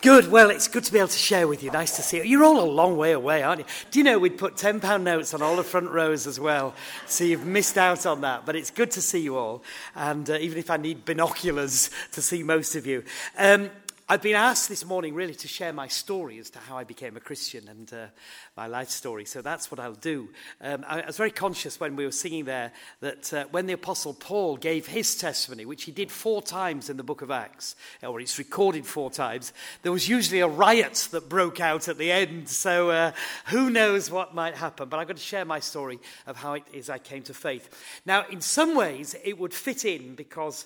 Good. Well, it's good to be able to share with you. Nice to see you. You're all a long way away, aren't you? Do you know we'd put £10 notes on all the front rows as well? So you've missed out on that. But it's good to see you all. And uh, even if I need binoculars to see most of you. Um, I've been asked this morning really to share my story as to how I became a Christian and uh, my life story. So that's what I'll do. Um, I, I was very conscious when we were singing there that uh, when the Apostle Paul gave his testimony, which he did four times in the book of Acts, or it's recorded four times, there was usually a riot that broke out at the end. So uh, who knows what might happen. But I'm going to share my story of how it is I came to faith. Now, in some ways, it would fit in because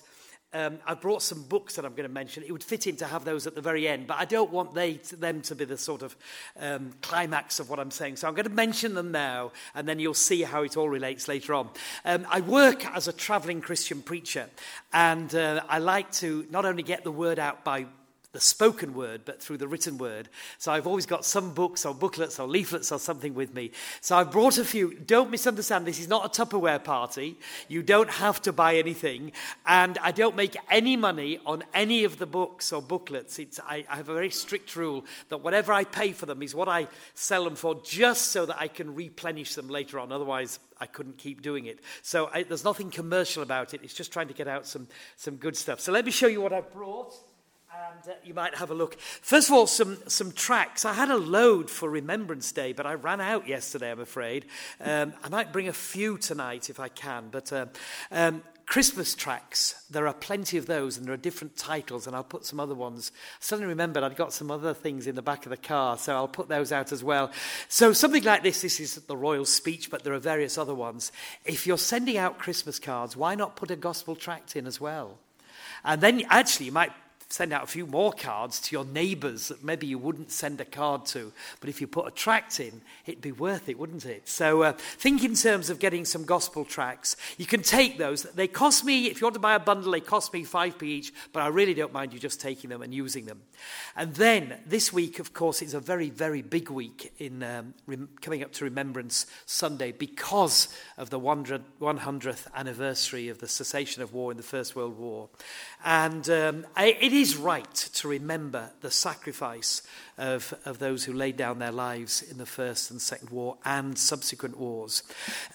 um, I brought some books that I'm going to mention. It would fit in to have those at the very end, but I don't want they, them to be the sort of um, climax of what I'm saying. So I'm going to mention them now, and then you'll see how it all relates later on. Um, I work as a traveling Christian preacher, and uh, I like to not only get the word out by the spoken word, but through the written word. So I've always got some books or booklets or leaflets or something with me. So I've brought a few. Don't misunderstand, this is not a Tupperware party. You don't have to buy anything. And I don't make any money on any of the books or booklets. It's, I, I have a very strict rule that whatever I pay for them is what I sell them for, just so that I can replenish them later on. Otherwise, I couldn't keep doing it. So I, there's nothing commercial about it. It's just trying to get out some, some good stuff. So let me show you what I've brought and uh, you might have a look. First of all, some, some tracts. I had a load for Remembrance Day, but I ran out yesterday, I'm afraid. Um, I might bring a few tonight if I can, but uh, um, Christmas tracts, there are plenty of those, and there are different titles, and I'll put some other ones. I suddenly remembered I'd got some other things in the back of the car, so I'll put those out as well. So, something like this this is the royal speech, but there are various other ones. If you're sending out Christmas cards, why not put a gospel tract in as well? And then actually, you might send out a few more cards to your neighbours that maybe you wouldn't send a card to. But if you put a tract in, it'd be worth it, wouldn't it? So uh, think in terms of getting some gospel tracts. You can take those. They cost me, if you want to buy a bundle, they cost me 5p each, but I really don't mind you just taking them and using them. And then this week, of course, is a very, very big week in um, rem- coming up to Remembrance Sunday because of the 100th anniversary of the cessation of war in the First World War. And um, it is right to remember the sacrifice of, of those who laid down their lives in the First and Second War and subsequent wars.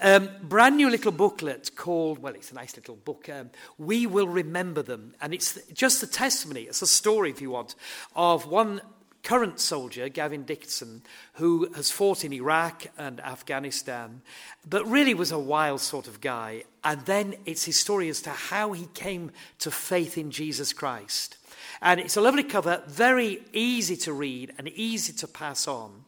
Um, brand new little booklet called, well, it's a nice little book, um, We Will Remember Them. And it's just a testimony, it's a story, if you want, of one current soldier, Gavin Dixon, who has fought in Iraq and Afghanistan, but really was a wild sort of guy. And then it's his story as to how he came to faith in Jesus Christ. And it's a lovely cover, very easy to read and easy to pass on.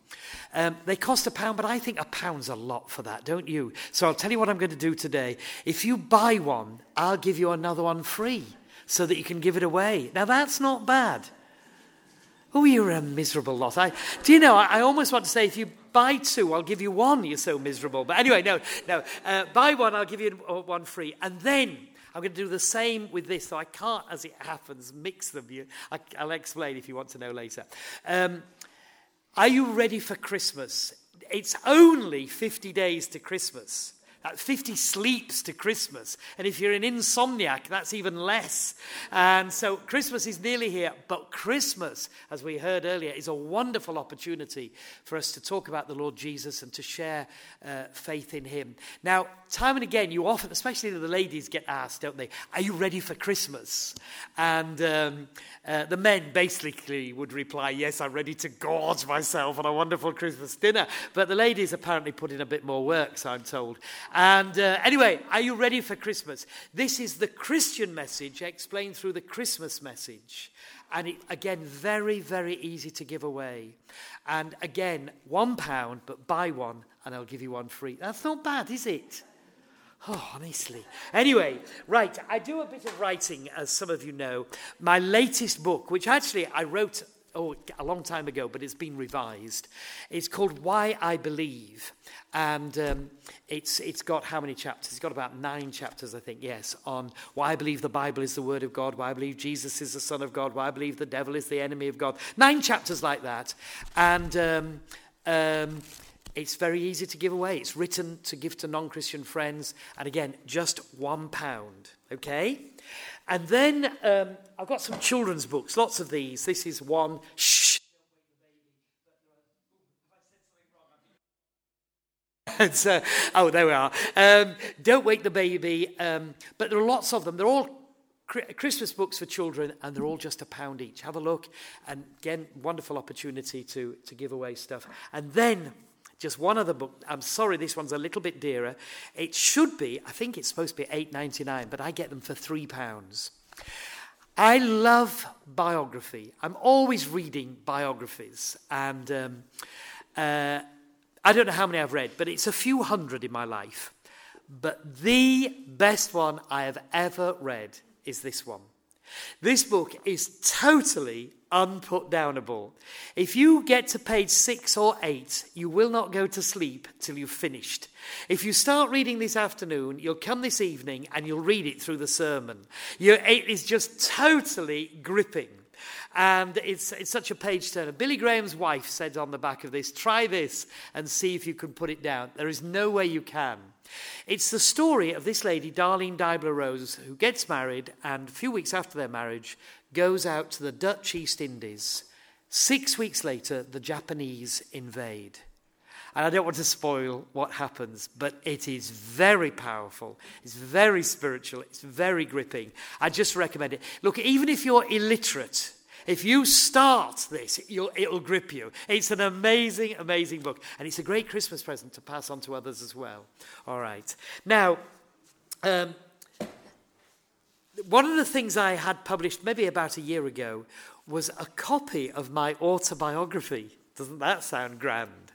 Um, they cost a pound, but I think a pound's a lot for that, don't you? So I'll tell you what I'm going to do today. If you buy one, I'll give you another one free so that you can give it away. Now, that's not bad. Oh, you're a miserable lot. I, do you know, I, I, almost want to say if you buy two, I'll give you one. You're so miserable. But anyway, no, no. Uh, buy one, I'll give you one free. And then I'm going to do the same with this, so I can't, as it happens, mix them. You, I, will explain if you want to know later. Um, are you ready for Christmas? It's only 50 days to Christmas. 50 sleeps to Christmas. And if you're an insomniac, that's even less. And so Christmas is nearly here. But Christmas, as we heard earlier, is a wonderful opportunity for us to talk about the Lord Jesus and to share uh, faith in Him. Now, time and again, you often, especially the ladies, get asked, don't they, Are you ready for Christmas? And um, uh, the men basically would reply, Yes, I'm ready to gorge myself on a wonderful Christmas dinner. But the ladies apparently put in a bit more work, so I'm told. And uh, anyway, are you ready for Christmas? This is the Christian message explained through the Christmas message. And it, again, very, very easy to give away. And again, one pound, but buy one and I'll give you one free. That's not bad, is it? Oh, honestly. Anyway, right, I do a bit of writing, as some of you know. My latest book, which actually I wrote oh, a long time ago, but it's been revised. It's called Why I Believe. And um, it's, it's got how many chapters? It's got about nine chapters, I think, yes, on why I believe the Bible is the Word of God, why I believe Jesus is the Son of God, why I believe the devil is the enemy of God. Nine chapters like that. And um, um, it's very easy to give away. It's written to give to non Christian friends. And again, just one pound, okay? And then um, I've got some children's books, lots of these. This is one. Shh. and, uh, oh, there we are. Um, Don't Wake the Baby. Um, but there are lots of them. They're all Christmas books for children, and they're all just a pound each. Have a look. And again, wonderful opportunity to, to give away stuff. And then just one other book. I'm sorry, this one's a little bit dearer. It should be, I think it's supposed to be eight ninety nine, but I get them for three pounds. I love biography. I'm always reading biographies. And um, uh, I don't know how many I've read, but it's a few hundred in my life. But the best one I have ever read is this one. This book is totally unputdownable. If you get to page six or eight, you will not go to sleep till you've finished. If you start reading this afternoon, you'll come this evening and you'll read it through the sermon. It is just totally gripping. And it's, it's such a page turner. Billy Graham's wife said on the back of this, try this and see if you can put it down. There is no way you can. It's the story of this lady, Darlene Deibler Rose, who gets married and a few weeks after their marriage goes out to the Dutch East Indies. Six weeks later, the Japanese invade. And I don't want to spoil what happens, but it is very powerful. It's very spiritual. It's very gripping. I just recommend it. Look, even if you're illiterate, if you start this, it'll grip you. It's an amazing, amazing book. And it's a great Christmas present to pass on to others as well. All right. Now, um, one of the things I had published maybe about a year ago was a copy of my autobiography. Doesn't that sound grand?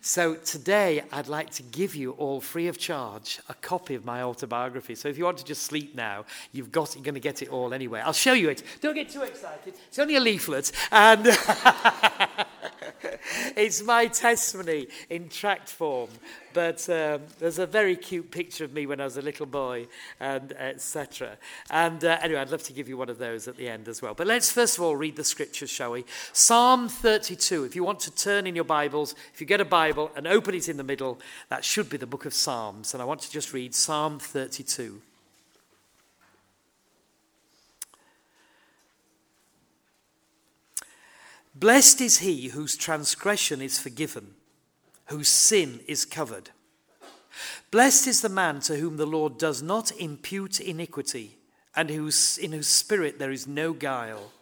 So today I'd like to give you all free of charge a copy of my autobiography. So if you want to just sleep now, you've got you're going to get it all anyway. I'll show you it. Don't get too excited. It's only a leaflet and it's my testimony in tract form. But um, there's a very cute picture of me when I was a little boy, and etc. And uh, anyway, I'd love to give you one of those at the end as well. But let's first of all read the scriptures, shall we? Psalm 32. If you want to turn in your Bibles, if you get a Bible and open it in the middle, that should be the book of Psalms. And I want to just read Psalm 32. Blessed is he whose transgression is forgiven, whose sin is covered. Blessed is the man to whom the Lord does not impute iniquity, and whose, in whose spirit there is no guile.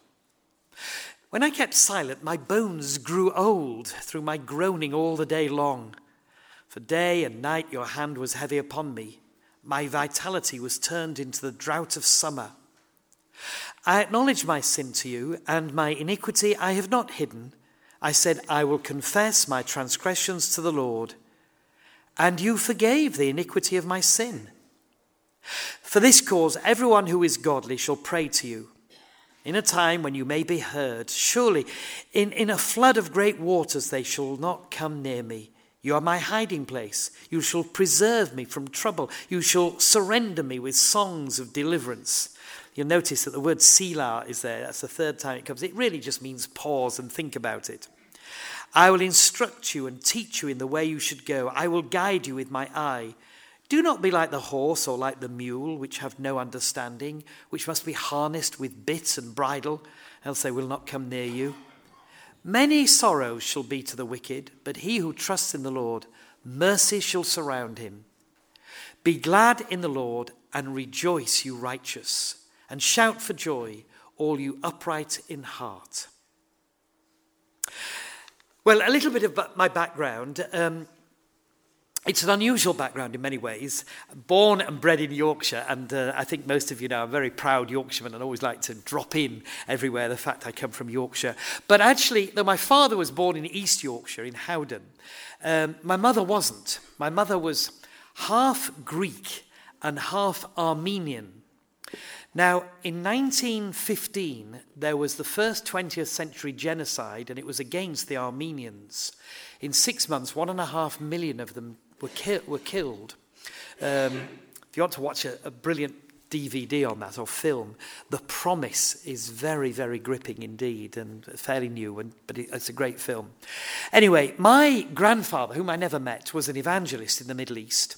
When I kept silent, my bones grew old through my groaning all the day long. For day and night your hand was heavy upon me. My vitality was turned into the drought of summer. I acknowledge my sin to you, and my iniquity I have not hidden. I said, I will confess my transgressions to the Lord. And you forgave the iniquity of my sin. For this cause, everyone who is godly shall pray to you. In a time when you may be heard, surely in, in a flood of great waters they shall not come near me. You are my hiding place. You shall preserve me from trouble. You shall surrender me with songs of deliverance. You'll notice that the word Selah is there. That's the third time it comes. It really just means pause and think about it. I will instruct you and teach you in the way you should go. I will guide you with my eye. Do not be like the horse or like the mule, which have no understanding, which must be harnessed with bit and bridle, else they will not come near you. Many sorrows shall be to the wicked, but he who trusts in the Lord, mercy shall surround him. Be glad in the Lord and rejoice, you righteous and shout for joy, all you upright in heart. Well, a little bit of my background. Um, it's an unusual background in many ways. Born and bred in Yorkshire, and uh, I think most of you know I'm very proud Yorkshireman and always like to drop in everywhere the fact I come from Yorkshire. But actually, though my father was born in East Yorkshire, in Howden, um, my mother wasn't. My mother was half Greek and half Armenian. Now, in 1915, there was the first 20th century genocide, and it was against the Armenians. In six months, one and a half million of them were, ki- were killed. Um, if you want to watch a, a brilliant DVD on that or film, The Promise is very, very gripping indeed and fairly new, and, but it, it's a great film. Anyway, my grandfather, whom I never met, was an evangelist in the Middle East.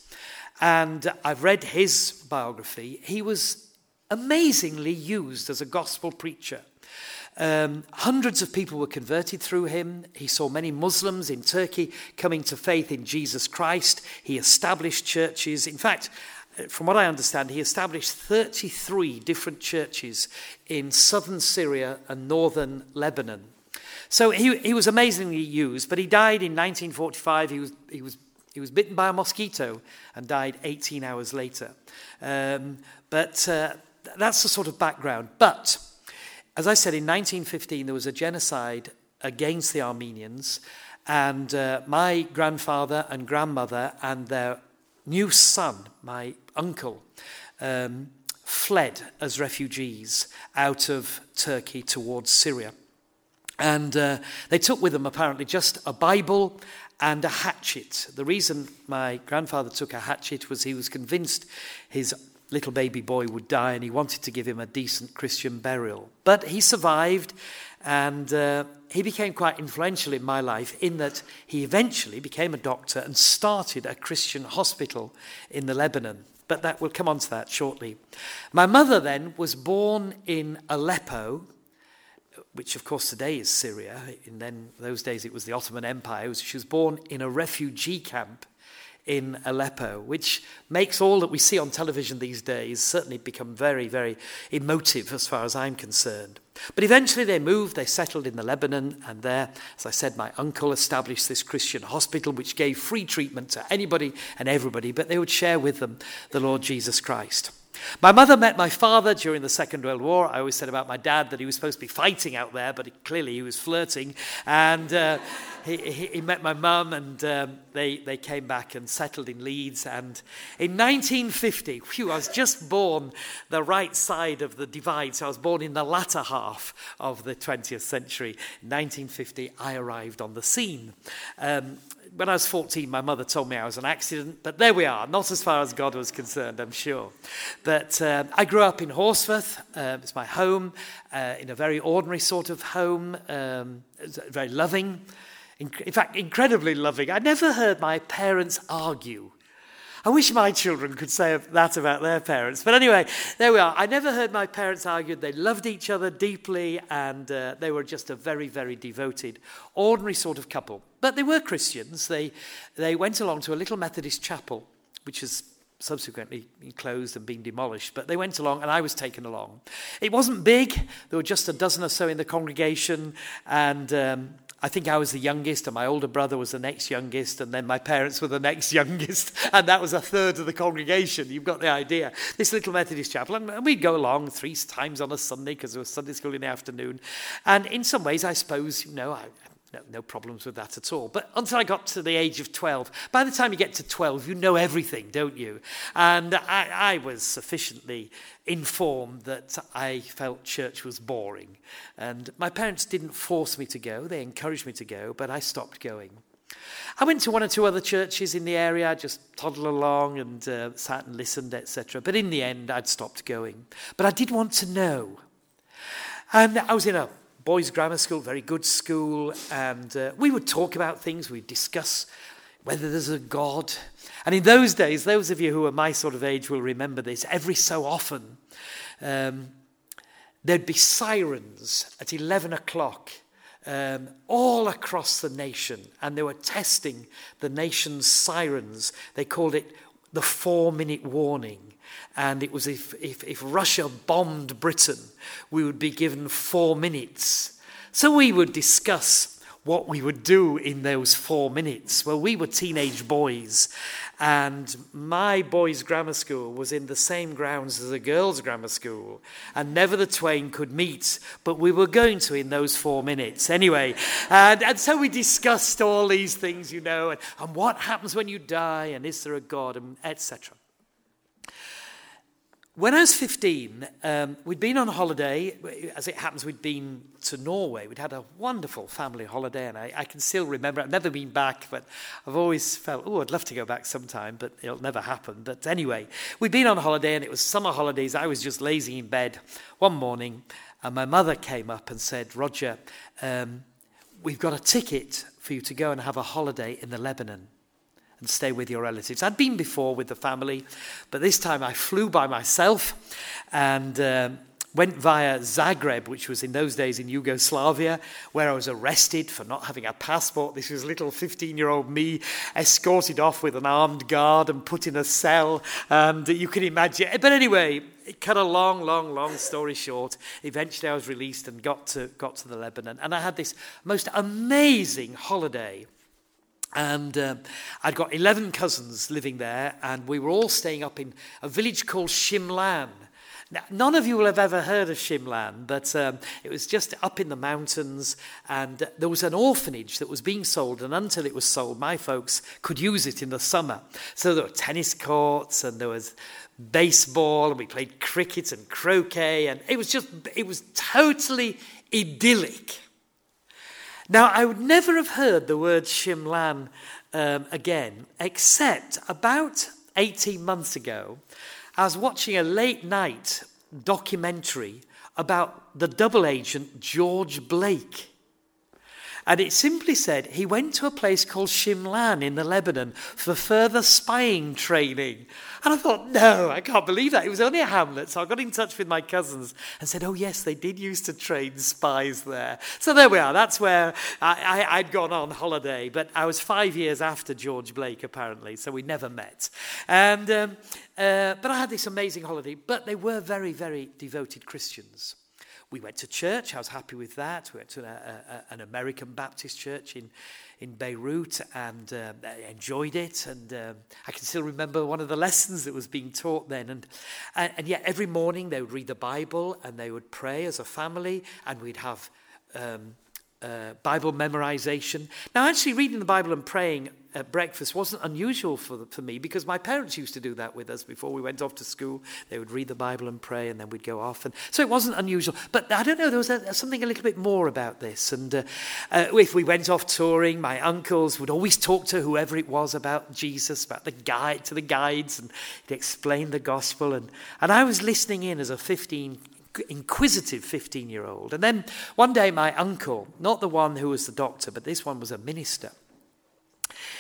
And I've read his biography. He was amazingly used as a gospel preacher. Um, hundreds of people were converted through him. He saw many Muslims in Turkey coming to faith in Jesus Christ. He established churches. In fact, from what I understand, he established 33 different churches in southern Syria and northern Lebanon. So he, he was amazingly used, but he died in 1945. He was, he, was, he was bitten by a mosquito and died 18 hours later. Um, but uh, that's the sort of background. But as I said, in 1915, there was a genocide against the Armenians, and uh, my grandfather and grandmother and their new son, my uncle, um, fled as refugees out of Turkey towards Syria. And uh, they took with them apparently just a Bible and a hatchet. The reason my grandfather took a hatchet was he was convinced his little baby boy would die and he wanted to give him a decent Christian burial. But he survived and uh, he became quite influential in my life in that he eventually became a doctor and started a Christian hospital in the Lebanon. But that we'll come on to that shortly. My mother then was born in Aleppo, which of course today is Syria. In then those days it was the Ottoman Empire. She was born in a refugee camp in Aleppo, which makes all that we see on television these days certainly become very, very emotive as far as I'm concerned. But eventually they moved, they settled in the Lebanon, and there, as I said, my uncle established this Christian hospital which gave free treatment to anybody and everybody, but they would share with them the Lord Jesus Christ. My mother met my father during the Second World War. I always said about my dad that he was supposed to be fighting out there, but clearly he was flirting. And uh, he, he, met my mum, and um, they, they came back and settled in Leeds. And in 1950, whew, I was just born the right side of the divide, so I was born in the latter half of the 20th century. In 1950, I arrived on the scene. Um, when I was 14, my mother told me I was an accident, but there we are, not as far as God was concerned, I'm sure. But um, I grew up in Horsforth, uh, it's my home, uh, in a very ordinary sort of home, um, very loving, in, in fact, incredibly loving. I never heard my parents argue. I wish my children could say that about their parents. But anyway, there we are. I never heard my parents argue. They loved each other deeply and uh, they were just a very, very devoted, ordinary sort of couple. But they were Christians. They, they went along to a little Methodist chapel, which has subsequently closed and been demolished. But they went along and I was taken along. It wasn't big. There were just a dozen or so in the congregation. And. Um, I think I was the youngest, and my older brother was the next youngest, and then my parents were the next youngest, and that was a third of the congregation. You've got the idea. This little Methodist chapel, and we'd go along three times on a Sunday because there was Sunday school in the afternoon. And in some ways, I suppose, you know, I, no, no problems with that at all. But until I got to the age of 12, by the time you get to 12, you know everything, don't you? And I, I was sufficiently informed that I felt church was boring. And my parents didn't force me to go, they encouraged me to go, but I stopped going. I went to one or two other churches in the area, just toddled along and uh, sat and listened, etc. But in the end, I'd stopped going. But I did want to know. And I was in a boys' grammar school, very good school, and uh, we would talk about things, we'd discuss whether there's a God. And in those days, those of you who are my sort of age will remember this, every so often um, there'd be sirens at 11 o'clock um, all across the nation, and they were testing the nation's sirens. They called it the four minute warning. And it was if, if, if Russia bombed Britain, we would be given four minutes. So we would discuss what we would do in those four minutes. Well, we were teenage boys, and my boys' grammar school was in the same grounds as a girls' grammar school, and never the twain could meet, but we were going to in those four minutes anyway. And, and so we discussed all these things, you know, and, and what happens when you die, and is there a God, and etc. When I was 15, um, we'd been on holiday. As it happens, we'd been to Norway. We'd had a wonderful family holiday, and I, I, can still remember. I've never been back, but I've always felt, oh, I'd love to go back sometime, but it'll never happen. But anyway, we'd been on holiday, and it was summer holidays. I was just lazy in bed one morning, and my mother came up and said, Roger, um, we've got a ticket for you to go and have a holiday in the Lebanon and stay with your relatives. I'd been before with the family, but this time I flew by myself and um, went via Zagreb, which was in those days in Yugoslavia, where I was arrested for not having a passport. This was little 15 year old me escorted off with an armed guard and put in a cell. And you can imagine. But anyway, cut a long, long, long story short. Eventually, I was released and got to, got to the Lebanon. And I had this most amazing holiday. And uh, I'd got 11 cousins living there, and we were all staying up in a village called Shimlan. Now, none of you will have ever heard of Shimlan, but um, it was just up in the mountains, and there was an orphanage that was being sold, and until it was sold, my folks could use it in the summer. So there were tennis courts, and there was baseball, and we played cricket and croquet, and it was just, it was totally idyllic. Now, I would never have heard the word Shimlan um, again, except about 18 months ago, I was watching a late night documentary about the double agent George Blake. And it simply said he went to a place called Shimlan in the Lebanon for further spying training. And I thought, no, I can't believe that. It was only a hamlet. So I got in touch with my cousins and said, oh, yes, they did used to train spies there. So there we are. That's where I, I'd gone on holiday. But I was five years after George Blake, apparently. So we never met. And, um, uh, but I had this amazing holiday. But they were very, very devoted Christians. We went to church. I was happy with that. We went to a, a, an American Baptist church in, in Beirut and um, enjoyed it. And um, I can still remember one of the lessons that was being taught then. And, and, and yet, every morning they would read the Bible and they would pray as a family, and we'd have um, uh, Bible memorization. Now, actually, reading the Bible and praying at breakfast wasn't unusual for, for me because my parents used to do that with us before we went off to school. They would read the Bible and pray, and then we'd go off. And so it wasn't unusual. But I don't know, there was a, something a little bit more about this. And uh, uh, if we went off touring, my uncles would always talk to whoever it was about Jesus, about the guide, to the guides, and he'd explain the gospel. And, and I was listening in as a 15 inquisitive 15 year old. And then one day, my uncle, not the one who was the doctor, but this one was a minister,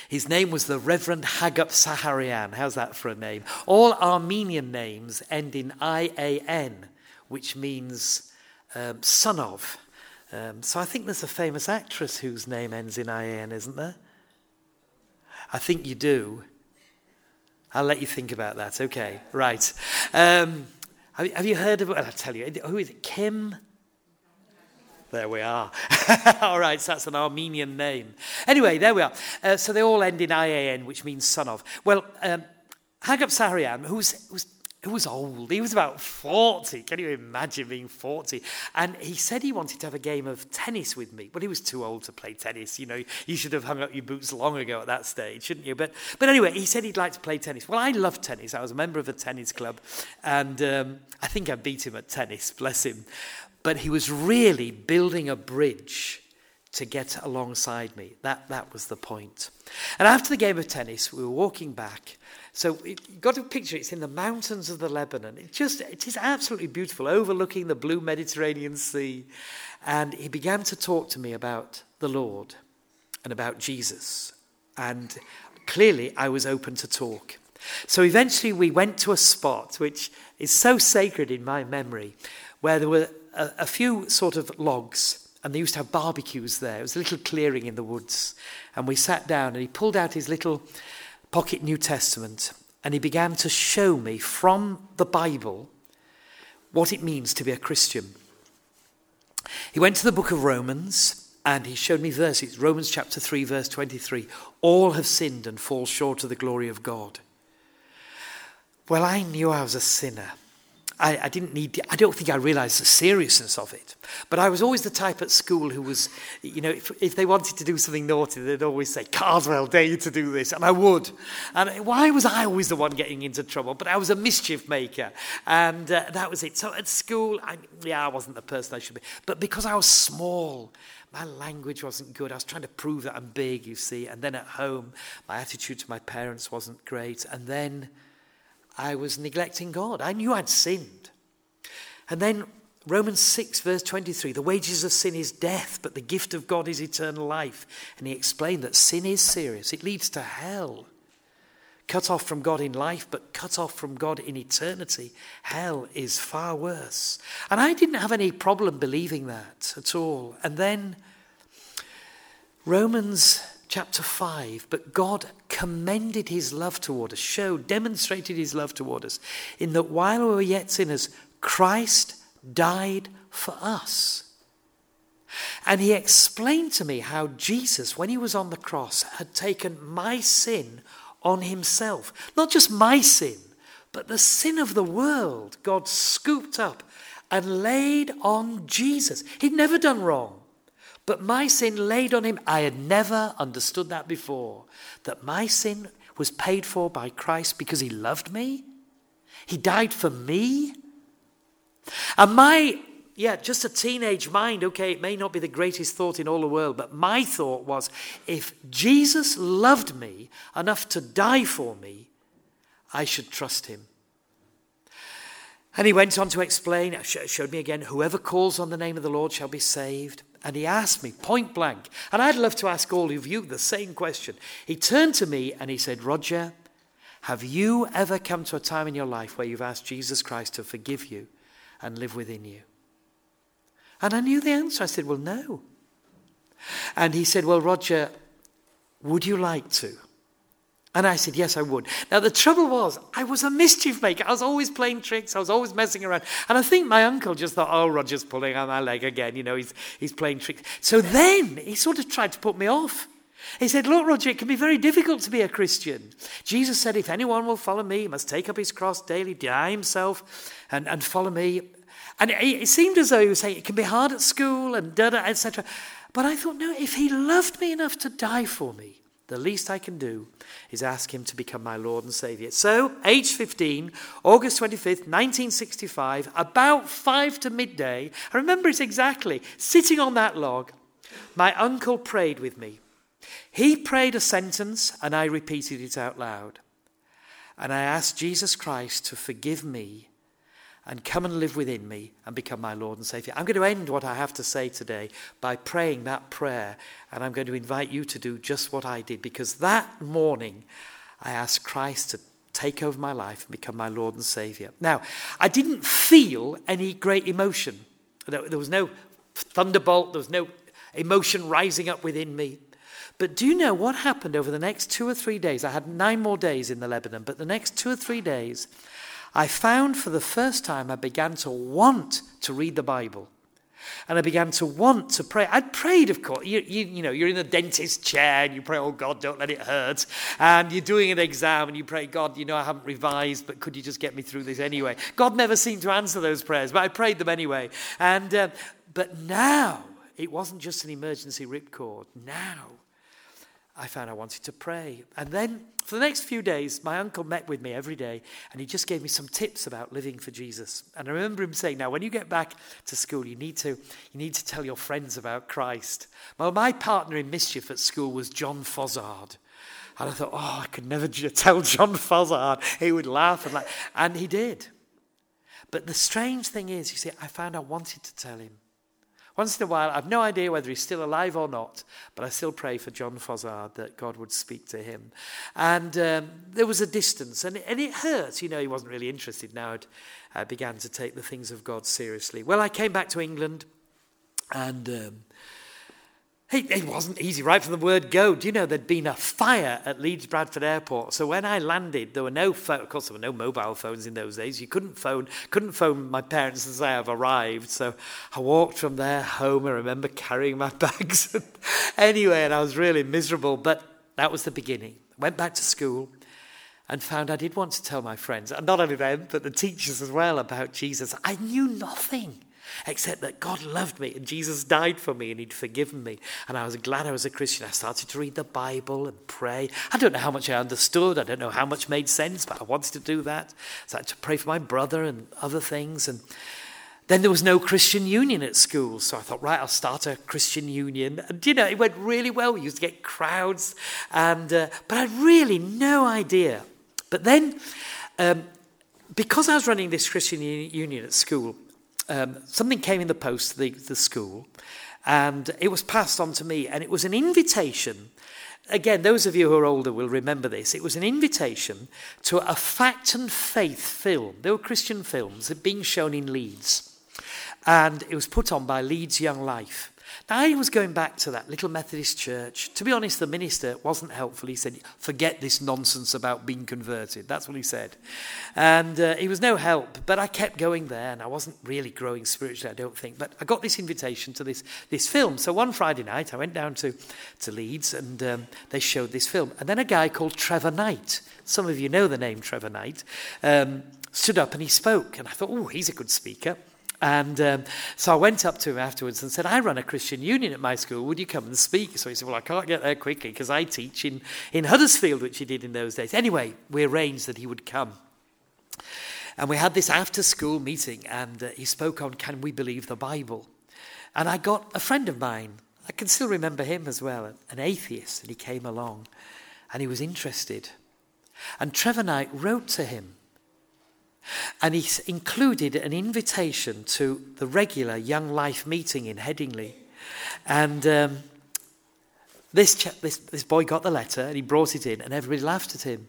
his name was the Reverend Hagup Saharian. How's that for a name? All Armenian names end in IAN, which means um, son of. Um, so I think there's a famous actress whose name ends in IAN, isn't there? I think you do. I'll let you think about that. Okay, right. Um, have, have, you heard of? I'll tell you. Who is it? Kim there we are. all right, so that's an Armenian name. Anyway, there we are. Uh, so they all end in IAN, which means son of. Well, um, Hagup Saharian, who's, who's who was old. He was about 40. Can you imagine being 40? And he said he wanted to have a game of tennis with me, but he was too old to play tennis. You know, you should have hung up your boots long ago at that stage, shouldn't you? But, but anyway, he said he'd like to play tennis. Well, I love tennis. I was a member of a tennis club, and um, I think I beat him at tennis, bless him but he was really building a bridge to get alongside me. That, that was the point. And after the game of tennis, we were walking back. So you've got to picture it's in the mountains of the Lebanon. It just it is absolutely beautiful, overlooking the blue Mediterranean Sea. And he began to talk to me about the Lord and about Jesus. And clearly I was open to talk. So eventually we went to a spot which is so sacred in my memory, where there were a, a few sort of logs, and they used to have barbecues there. It was a little clearing in the woods. And we sat down, and he pulled out his little pocket New Testament, and he began to show me from the Bible what it means to be a Christian. He went to the book of Romans and he showed me verses Romans chapter 3, verse 23. All have sinned and fall short of the glory of God. Well, I knew I was a sinner. I, I, didn't need, I don't think I realized the seriousness of it. But I was always the type at school who was, you know, if, if they wanted to do something naughty, they'd always say, Carswell, dare you to do this? And I would. And why was I always the one getting into trouble? But I was a mischief maker. And uh, that was it. So at school, I, yeah, I wasn't the person I should be. But because I was small, my language wasn't good. I was trying to prove that I'm big, you see. And then at home, my attitude to my parents wasn't great. And then I was neglecting God. I knew I'd sinned. And then Romans 6, verse 23 the wages of sin is death, but the gift of God is eternal life. And he explained that sin is serious, it leads to hell. cut off from God in life, but cut off from God in eternity. Hell is far worse. And I didn't have any problem believing that at all. And then Romans chapter 5, but God commended his love toward us, showed, demonstrated his love toward us, in that while we were yet sinners, Christ died for us. And he explained to me how Jesus, when he was on the cross, had taken my sin on himself. Not just my sin, but the sin of the world, God scooped up and laid on Jesus. He'd never done wrong, but my sin laid on him. I had never understood that before, that my sin was paid for by Christ because he loved me. He died for me. And my yeah, just a teenage mind, okay, it may not be the greatest thought in all the world, but my thought was if Jesus loved me enough to die for me, I should trust him. And he went on to explain, showed me again, whoever calls on the name of the Lord shall be saved. And he asked me point blank, and I'd love to ask all of you the same question. He turned to me and he said, Roger, have you ever come to a time in your life where you've asked Jesus Christ to forgive you and live within you? And I knew the answer. I said, Well, no. And he said, Well, Roger, would you like to? And I said, Yes, I would. Now, the trouble was, I was a mischief maker. I was always playing tricks. I was always messing around. And I think my uncle just thought, Oh, Roger's pulling on my leg again. You know, he's, he's playing tricks. So then he sort of tried to put me off. He said, Look, Roger, it can be very difficult to be a Christian. Jesus said, If anyone will follow me, he must take up his cross daily, deny himself, and, and follow me. And it seemed as though he was saying it can be hard at school and da da, etc. But I thought, no, if he loved me enough to die for me, the least I can do is ask him to become my Lord and Saviour. So, age 15, August 25th, 1965, about five to midday, I remember it exactly, sitting on that log, my uncle prayed with me. He prayed a sentence and I repeated it out loud. And I asked Jesus Christ to forgive me and come and live within me and become my Lord and Savior. I'm going to end what I have to say today by praying that prayer, and I'm going to invite you to do just what I did because that morning I asked Christ to take over my life and become my Lord and Savior. Now, I didn't feel any great emotion. There was no thunderbolt, there was no emotion rising up within me. But do you know what happened over the next two or three days? I had nine more days in the Lebanon, but the next two or three days, I found for the first time I began to want to read the Bible. And I began to want to pray. I'd prayed, of course. You, you, you know, you're in a dentist chair and you pray, oh God, don't let it hurt. And you're doing an exam and you pray, God, you know, I haven't revised, but could you just get me through this anyway? God never seemed to answer those prayers, but I prayed them anyway. And, uh, but now, it wasn't just an emergency ripcord. Now, I found I wanted to pray. And then for the next few days, my uncle met with me every day and he just gave me some tips about living for Jesus. And I remember him saying, Now, when you get back to school, you need to, you need to tell your friends about Christ. Well, my partner in mischief at school was John Fozzard. And I thought, oh, I could never tell John Fozzard. He would laugh and laugh. And he did. But the strange thing is, you see, I found I wanted to tell him. Once in a while, I've no idea whether he's still alive or not, but I still pray for John Fozzard that God would speak to him. And um, there was a distance, and and it hurt. You know, he wasn't really interested now. I began to take the things of God seriously. Well, I came back to England, and um, it, wasn't easy right from the word go. Do you know there'd been a fire at Leeds Bradford Airport? So when I landed, there were no phone. Of course, there were no mobile phones in those days. You couldn't phone, couldn't phone my parents and say I've arrived. So I walked from there home. I remember carrying my bags. anyway, and I was really miserable. But that was the beginning. Went back to school and found I did want to tell my friends, and not only them, but the teachers as well, about Jesus. I knew nothing except that God loved me and Jesus died for me and He'd forgiven me. And I was glad I was a Christian. I started to read the Bible and pray. I don't know how much I understood, I don't know how much made sense, but I wanted to do that. So I had to pray for my brother and other things. And then there was no Christian union at school. So I thought, right, I'll start a Christian union. And, you know, it went really well. We used to get crowds. And, uh, but I had really no idea. But then, um, because I was running this Christian union at school, um, something came in the post to the, the school, And it was passed on to me, and it was an invitation. Again, those of you who are older will remember this. It was an invitation to a fact and faith film. There were Christian films being shown in Leeds. And it was put on by Leeds Young Life. I was going back to that little Methodist church. To be honest, the minister wasn't helpful. He said, Forget this nonsense about being converted. That's what he said. And uh, he was no help. But I kept going there, and I wasn't really growing spiritually, I don't think. But I got this invitation to this, this film. So one Friday night, I went down to, to Leeds, and um, they showed this film. And then a guy called Trevor Knight, some of you know the name Trevor Knight, um, stood up and he spoke. And I thought, Oh, he's a good speaker. And um, so I went up to him afterwards and said, I run a Christian union at my school. Would you come and speak? So he said, Well, I can't get there quickly because I teach in, in Huddersfield, which he did in those days. Anyway, we arranged that he would come. And we had this after school meeting, and uh, he spoke on Can We Believe the Bible? And I got a friend of mine, I can still remember him as well, an atheist, and he came along and he was interested. And Trevor Knight wrote to him and he included an invitation to the regular Young Life meeting in Headingley. And um, this, ch- this, this boy got the letter and he brought it in, and everybody laughed at him.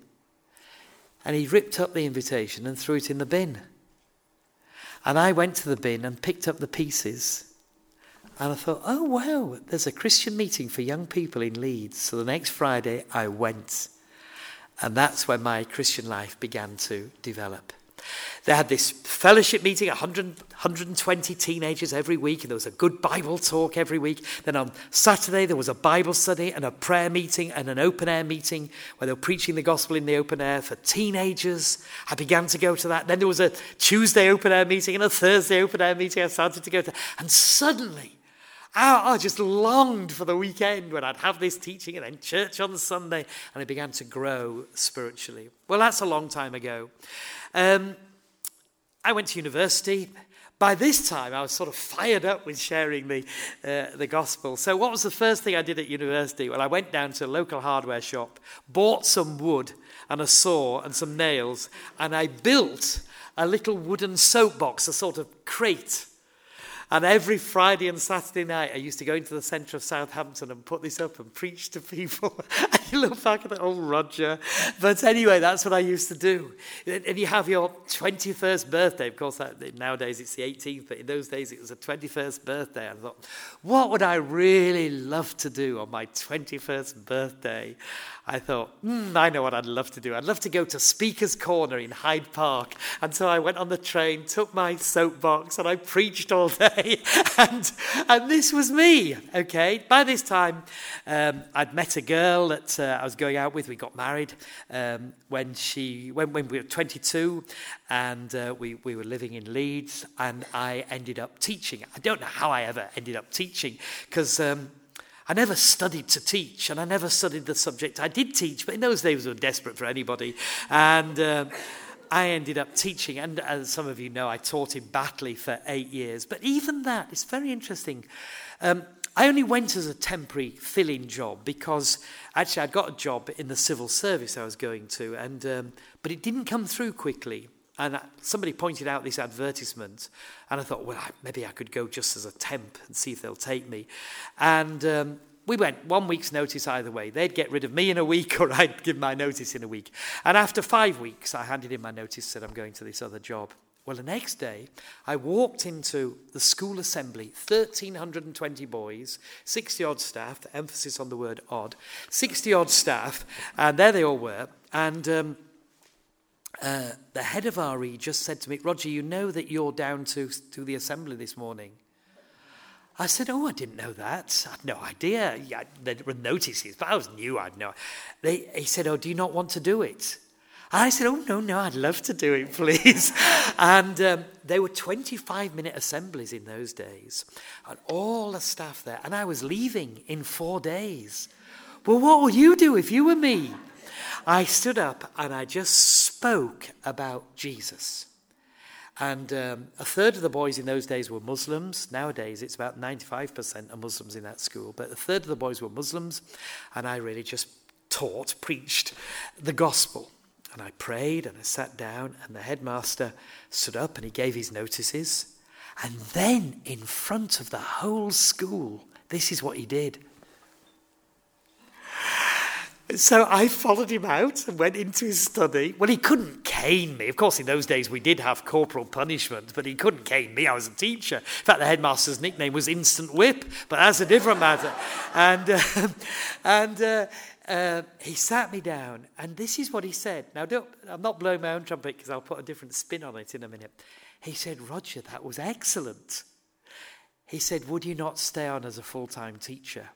And he ripped up the invitation and threw it in the bin. And I went to the bin and picked up the pieces. And I thought, oh, wow, there's a Christian meeting for young people in Leeds. So the next Friday, I went. And that's when my Christian life began to develop. They had this fellowship meeting, 100, 120 teenagers every week, and there was a good Bible talk every week. Then on Saturday, there was a Bible study and a prayer meeting and an open air meeting where they were preaching the gospel in the open air for teenagers. I began to go to that. Then there was a Tuesday open air meeting and a Thursday open air meeting I started to go to. And suddenly, I, I just longed for the weekend when I'd have this teaching and then church on Sunday, and I began to grow spiritually. Well, that's a long time ago. Um, I went to university. By this time, I was sort of fired up with sharing the, uh, the gospel. So, what was the first thing I did at university? Well, I went down to a local hardware shop, bought some wood and a saw and some nails, and I built a little wooden soapbox, a sort of crate and every Friday and Saturday night, I used to go into the centre of Southampton and put this up and preach to people. look back at it, old Roger. But anyway, that's what I used to do. And you have your 21st birthday. Of course, that, nowadays it's the 18th, but in those days it was a 21st birthday. I thought, what would I really love to do on my 21st birthday? I thought, mm, I know what I'd love to do. I'd love to go to Speaker's Corner in Hyde Park. And so I went on the train, took my soapbox, and I preached all day. and, and this was me, okay? By this time, um, I'd met a girl uh, I was going out with. We got married um, when, she, when, when we were 22, and uh, we, we were living in Leeds, and I ended up teaching. I don't know how I ever ended up teaching, because... Um, I never studied to teach, and I never studied the subject. I did teach, but in those days we were desperate for anybody. And uh, I ended up teaching, and as some of you know, I taught in Batley for eight years. But even that, it's very interesting. Um, I only went as a temporary fill-in job because actually I'd got a job in the civil service I was going to, and um, but it didn't come through quickly. And somebody pointed out this advertisement, and I thought, well, maybe I could go just as a temp and see if they'll take me. And um, we went one week's notice either way. They'd get rid of me in a week, or I'd give my notice in a week. And after five weeks, I handed in my notice, said I'm going to this other job. Well, the next day, I walked into the school assembly, 1,320 boys, 60 odd staff, emphasis on the word odd, 60 odd staff, and there they all were. And um, uh, the head of RE just said to me, Roger, you know that you're down to, to the assembly this morning. I said, Oh, I didn't know that. I had no idea. Yeah, there were notices, but I was new. I'd know. They, he said, Oh, do you not want to do it? I said, Oh, no, no, I'd love to do it, please. and um, there were 25 minute assemblies in those days, and all the staff there. And I was leaving in four days. Well, what would you do if you were me? I stood up and I just spoke about Jesus. And um, a third of the boys in those days were Muslims. Nowadays, it's about 95% are Muslims in that school. But a third of the boys were Muslims. And I really just taught, preached the gospel. And I prayed and I sat down, and the headmaster stood up and he gave his notices. And then, in front of the whole school, This is what he did. So I followed him out and went into his study. Well, he couldn't cane me. Of course, in those days we did have corporal punishment, but he couldn't cane me. I was a teacher. In fact, the headmaster's nickname was Instant Whip, but that's a different matter. And, uh, and uh, uh, he sat me down, and this is what he said. Now, don't, I'm not blowing my own trumpet because I'll put a different spin on it in a minute. He said, Roger, that was excellent. He said, Would you not stay on as a full time teacher?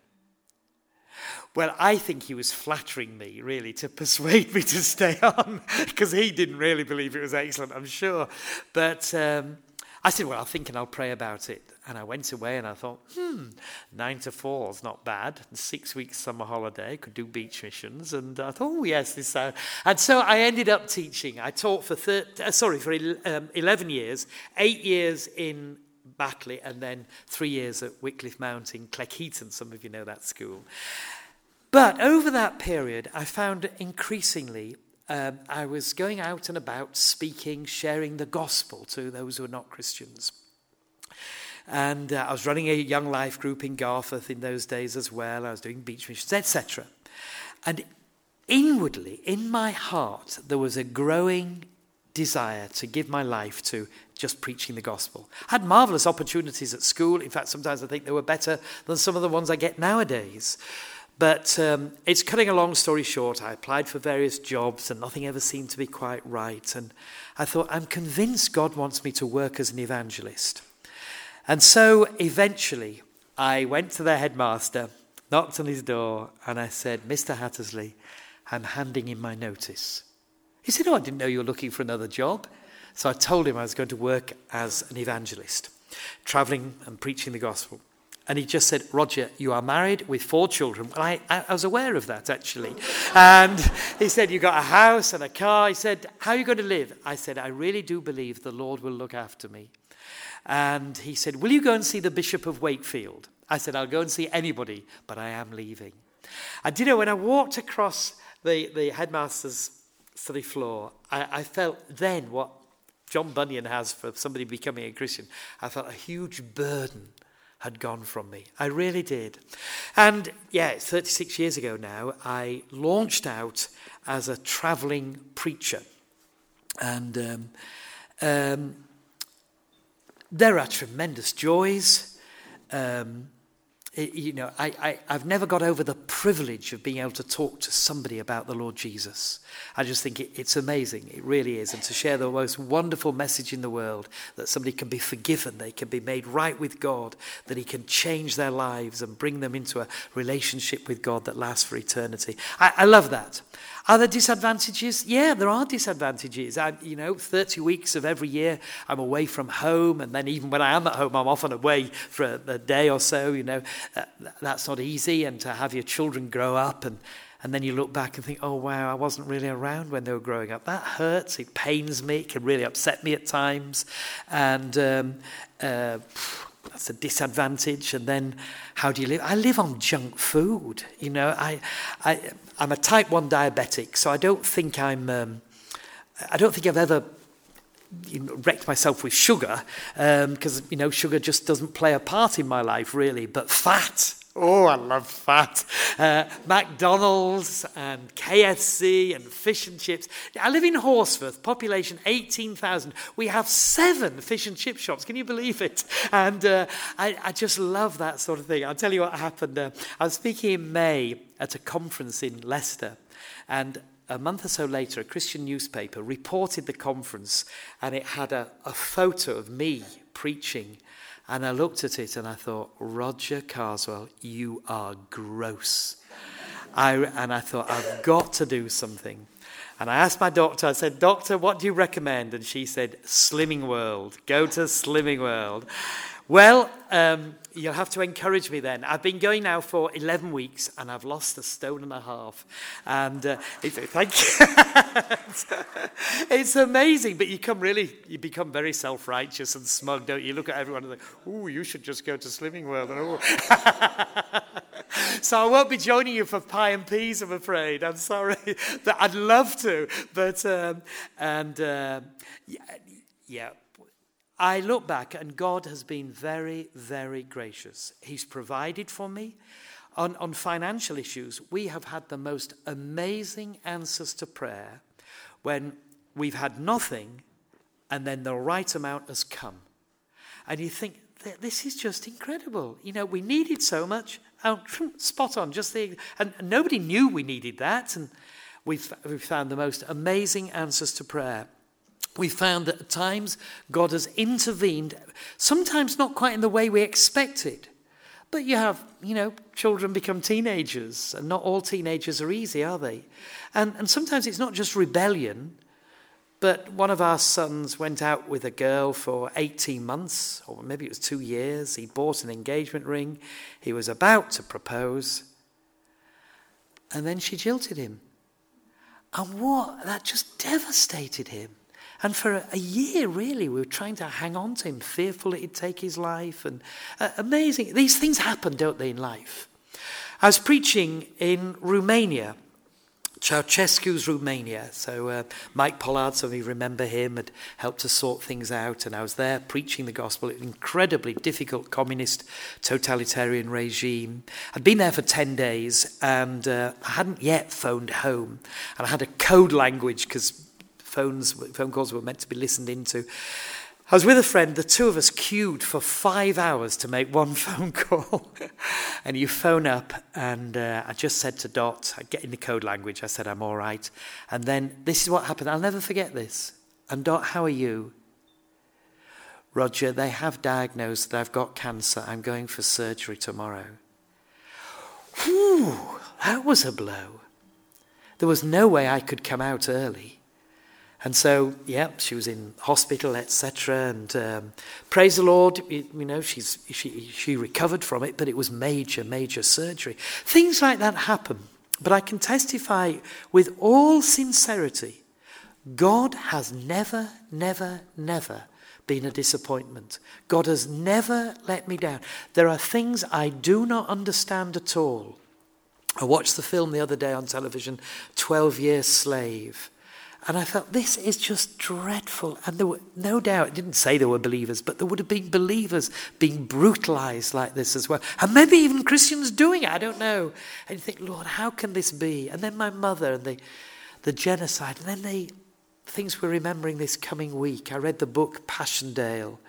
Well, I think he was flattering me, really, to persuade me to stay on, because he didn't really believe it was excellent, I'm sure. But um, I said, Well, I'll think and I'll pray about it. And I went away and I thought, hmm, nine to four is not bad. Six weeks summer holiday, could do beach missions. And I thought, oh, yes, this. Uh... And so I ended up teaching. I taught for, thir- uh, sorry, for um, 11 years, eight years in Batley, and then three years at Whitcliffe Mount in Cleckheaton. Some of you know that school. But over that period, I found increasingly um, I was going out and about speaking, sharing the gospel to those who are not Christians. And uh, I was running a young life group in Garforth in those days as well. I was doing beach missions, etc. And inwardly, in my heart, there was a growing desire to give my life to just preaching the gospel. I had marvelous opportunities at school. In fact, sometimes I think they were better than some of the ones I get nowadays. But um, it's cutting a long story short. I applied for various jobs and nothing ever seemed to be quite right. And I thought, I'm convinced God wants me to work as an evangelist. And so eventually, I went to the headmaster, knocked on his door, and I said, Mr. Hattersley, I'm handing in my notice. He said, Oh, I didn't know you were looking for another job. So I told him I was going to work as an evangelist, traveling and preaching the gospel. And he just said, Roger, you are married with four children. Well, I, I was aware of that, actually. And he said, You got a house and a car. He said, How are you going to live? I said, I really do believe the Lord will look after me. And he said, Will you go and see the Bishop of Wakefield? I said, I'll go and see anybody, but I am leaving. And you know, when I walked across the, the headmaster's study floor, I, I felt then what John Bunyan has for somebody becoming a Christian. I felt a huge burden had gone from me. I really did. And yeah, 36 years ago now, I launched out as a traveling preacher. And um, um, there are tremendous joys. Um, you know, I, I, I've never got over the privilege of being able to talk to somebody about the Lord Jesus. I just think it, it's amazing. It really is. And to share the most wonderful message in the world that somebody can be forgiven, they can be made right with God, that He can change their lives and bring them into a relationship with God that lasts for eternity. I, I love that. Are there disadvantages? Yeah, there are disadvantages. I, you know, 30 weeks of every year I'm away from home, and then even when I am at home, I'm often away for a, a day or so. You know, uh, that's not easy. And to have your children grow up and and then you look back and think, oh, wow, I wasn't really around when they were growing up. That hurts. It pains me. It can really upset me at times. And um, uh, that's a disadvantage. And then how do you live? I live on junk food. You know, I, I, I'm a type 1 diabetic, so I don't think I'm, um, I don't think I've ever you know, wrecked myself with sugar because, um, you know, sugar just doesn't play a part in my life really, but fat Oh, I love fat. Uh, McDonald's and KFC and fish and chips. I live in Horsforth, population 18,000. We have seven fish and chip shops. Can you believe it? And uh, I, I, just love that sort of thing. I'll tell you what happened. Uh, I was speaking in May at a conference in Leicester, and a month or so later, a Christian newspaper reported the conference, and it had a, a photo of me preaching and I looked at it and I thought, Roger Carswell, you are gross. I, and I thought, I've got to do something. And I asked my doctor, I said, Doctor, what do you recommend? And she said, Slimming World. Go to Slimming World. Well, um, you'll have to encourage me then. I've been going now for 11 weeks and I've lost a stone and a half. And uh, thank you. it's amazing, but you come really, you become very self righteous and smug, don't you? Look at everyone and think, oh, you should just go to Slimming World. so I won't be joining you for pie and peas, I'm afraid. I'm sorry. I'd love to. But, um, and uh, yeah, yeah I look back and God has been very, very gracious. He's provided for me. On, on financial issues, we have had the most amazing answers to prayer when we've had nothing and then the right amount has come. And you think, this is just incredible. You know, we needed so much. Oh, spot on, just the, and nobody knew we needed that. And we've, we've found the most amazing answers to prayer. We found that at times God has intervened, sometimes not quite in the way we expected. But you have, you know, children become teenagers, and not all teenagers are easy, are they? And, and sometimes it's not just rebellion, but one of our sons went out with a girl for 18 months, or maybe it was two years. He bought an engagement ring. He was about to propose. And then she jilted him. And what? That just devastated him. And for a year, really, we were trying to hang on to him, fearful that he'd take his life. And uh, amazing. These things happen, don't they, in life? I was preaching in Romania, Ceausescu's Romania. So uh, Mike Pollard, some of you remember him, had helped to sort things out. And I was there preaching the gospel. An incredibly difficult communist totalitarian regime. I'd been there for 10 days and uh, I hadn't yet phoned home. And I had a code language because phones, phone calls were meant to be listened into. I was with a friend, the two of us queued for five hours to make one phone call. and you phone up, and uh, I just said to Dot, I get in the code language, I said, I'm all right. And then this is what happened. I'll never forget this. And Dot, how are you? Roger, they have diagnosed that I've got cancer. I'm going for surgery tomorrow. Whew, that was a blow. There was no way I could come out early. And so, yeah, she was in hospital, etc. And um, praise the Lord, you, know, she's, she, she recovered from it, but it was major, major surgery. Things like that happen. But I can testify with all sincerity God has never, never, never been a disappointment. God has never let me down. There are things I do not understand at all. I watched the film the other day on television, 12 Year Slave. And I felt, this is just dreadful. And there were, no doubt, it didn't say there were believers, but there would have been believers being brutalized like this as well. And maybe even Christians doing it, I don't know. And you think, Lord, how can this be? And then my mother and the, the genocide. And then the things we're remembering this coming week. I read the book Passchendaele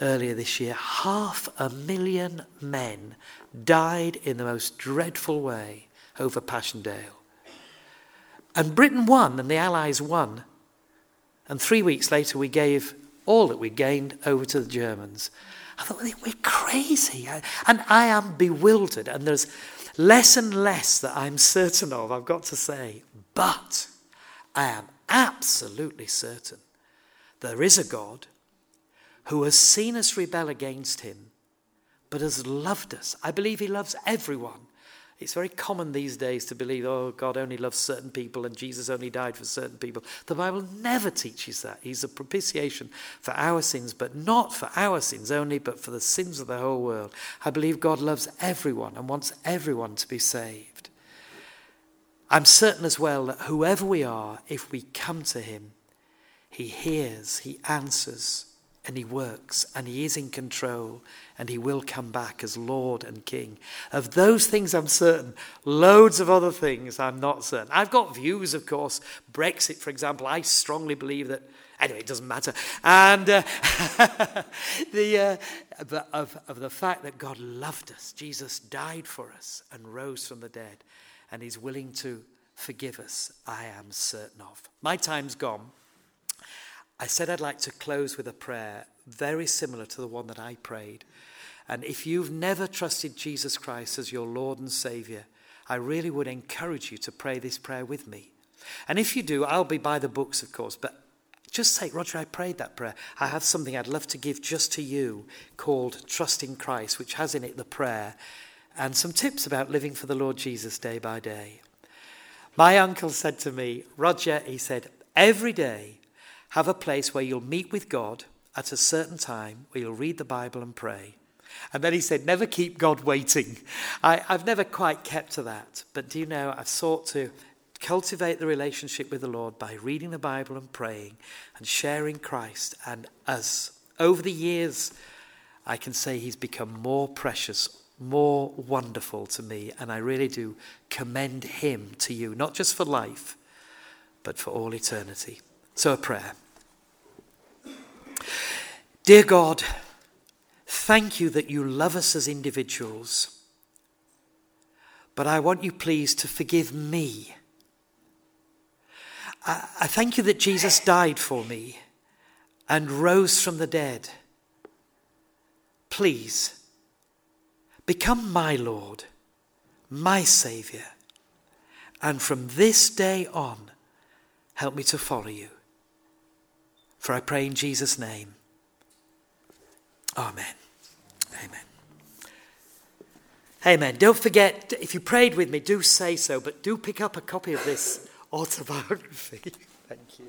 earlier this year. Half a million men died in the most dreadful way over Passchendaele. And Britain won, and the Allies won. And three weeks later, we gave all that we gained over to the Germans. I thought, we're crazy. And I am bewildered. And there's less and less that I'm certain of, I've got to say. But I am absolutely certain there is a God who has seen us rebel against him, but has loved us. I believe he loves everyone. It's very common these days to believe, oh, God only loves certain people and Jesus only died for certain people. The Bible never teaches that. He's a propitiation for our sins, but not for our sins only, but for the sins of the whole world. I believe God loves everyone and wants everyone to be saved. I'm certain as well that whoever we are, if we come to Him, He hears, He answers, and He works, and He is in control, and he will come back as Lord and King. Of those things, I'm certain. Loads of other things, I'm not certain. I've got views, of course. Brexit, for example, I strongly believe that. Anyway, it doesn't matter. And uh, the, uh, of, of the fact that God loved us, Jesus died for us and rose from the dead, and He's willing to forgive us, I am certain of. My time's gone. I said I'd like to close with a prayer very similar to the one that I prayed. And if you've never trusted Jesus Christ as your Lord and Savior, I really would encourage you to pray this prayer with me. And if you do, I'll be by the books, of course, but just say, Roger, I prayed that prayer. I have something I'd love to give just to you called Trust in Christ, which has in it the prayer and some tips about living for the Lord Jesus day by day. My uncle said to me, Roger, he said, every day have a place where you'll meet with God at a certain time where you'll read the Bible and pray. And then he said, Never keep God waiting. I, have never quite kept to that. But do you know, I've sought to cultivate the relationship with the Lord by reading the Bible and praying and sharing Christ and us over the years, I can say he's become more precious, more wonderful to me, and I really do commend him to you, not just for life, but for all eternity. So, a prayer. Dear God, thank you that you love us as individuals, but I want you, please, to forgive me. I, thank you that Jesus died for me and rose from the dead. Please, become my Lord, my Saviour, and from this day on, help me to follow you. For I pray in Jesus' name. Amen. Amen. Amen. Don't forget, if you prayed with me, do say so, but do pick up a copy of this autobiography. Thank you.